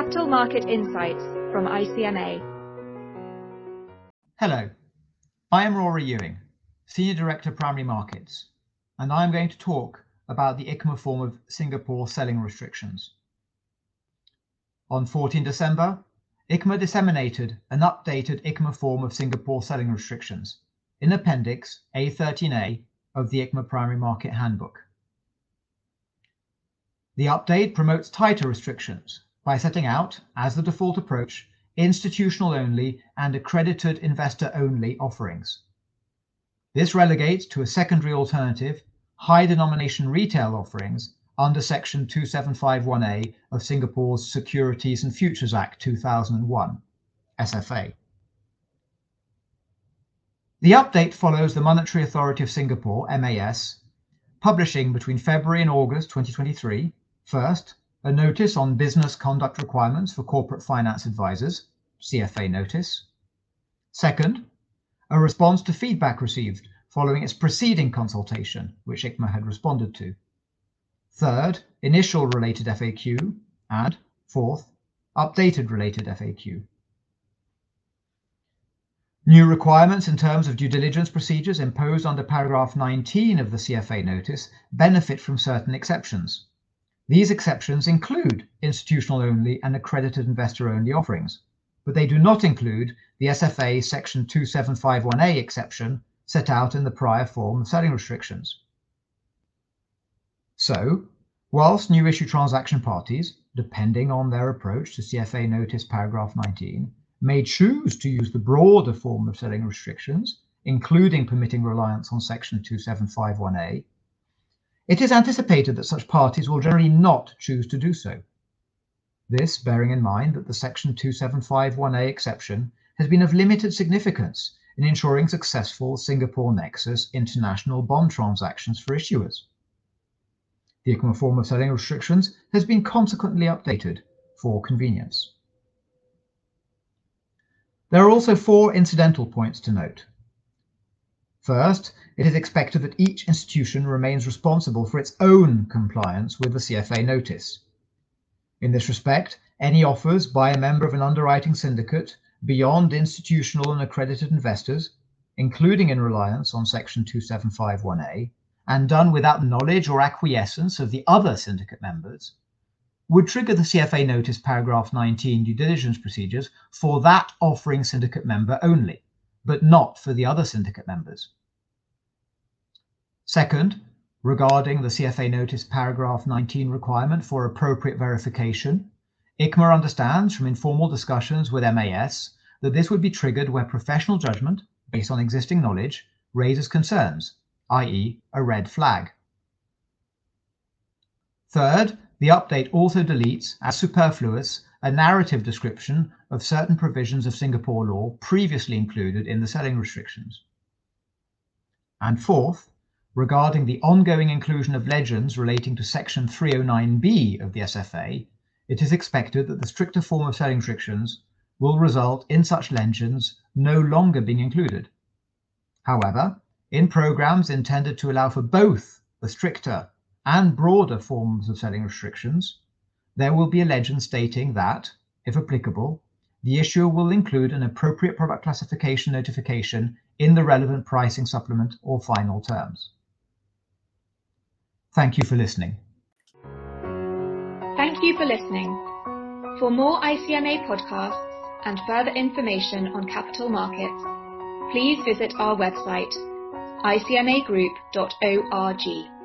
Capital Market Insights from ICMA. Hello, I am Ruari Ewing, Senior Director Primary Markets, and I am going to talk about the ICMA form of Singapore selling restrictions. On 14 December, ICMA disseminated an updated ICMA form of Singapore selling restrictions in Appendix A13A of the ICMA Primary Market Handbook. The update promotes tighter restrictions by setting out, as the default approach, institutional only and accredited investor only offerings. This relegates to a secondary alternative high denomination retail offerings under Section 2751A of Singapore's Securities and Futures Act 2001, SFA. The update follows the Monetary Authority of Singapore, MAS, publishing between February and August 2023, first, a notice on business conduct requirements for corporate finance advisors, CFA notice. Second, a response to feedback received following its preceding consultation, which ICMA had responded to. Third, initial related FAQ, and fourth, updated related FAQ. New requirements in terms of due diligence procedures imposed under paragraph 19 of the CFA notice benefit from certain exceptions. These exceptions include institutional only and accredited investor only offerings, but they do not include the SFA section 2751A exception set out in the prior form of selling restrictions. So, whilst new issue transaction parties, depending on their approach to CFA notice paragraph 19, may choose to use the broader form of selling restrictions, including permitting reliance on Section 2751A, it is anticipated that such parties will generally not choose to do so. This bearing in mind that the Section 2751A exception has been of limited significance in ensuring successful Singapore Nexus international bond transactions for issuers. The ICMA form of selling restrictions has been consequently updated for convenience. There are also four incidental points to note. First, it is expected that each institution remains responsible for its own compliance with the CFA notice. In this respect, any offers by a member of an underwriting syndicate beyond institutional and accredited investors, including in reliance on Section 2751A, and done without knowledge or acquiescence of the other syndicate members, would trigger the CFA notice paragraph 19 due diligence procedures for that offering syndicate member only, but not for the other syndicate members. Second, regarding the CFA notice paragraph 19 requirement for appropriate verification, ICMA understands from informal discussions with MAS that this would be triggered where professional judgment, based on existing knowledge, raises concerns, i.e., a red flag. Third, the update also deletes, as superfluous, a narrative description of certain provisions of Singapore law previously included in the selling restrictions. And fourth, regarding the ongoing inclusion of legends relating to Section 309B of the SFA, it is expected that the stricter form of selling restrictions will result in such legends no longer being included. However, in programs intended to allow for both the stricter and broader forms of selling restrictions, there will be a legend stating that, if applicable, the issuer will include an appropriate product classification notification in the relevant pricing supplement or final terms. Thank you for listening. Thank you for listening. For more ICMA podcasts and further information on capital markets, please visit our website, icmagroup.org.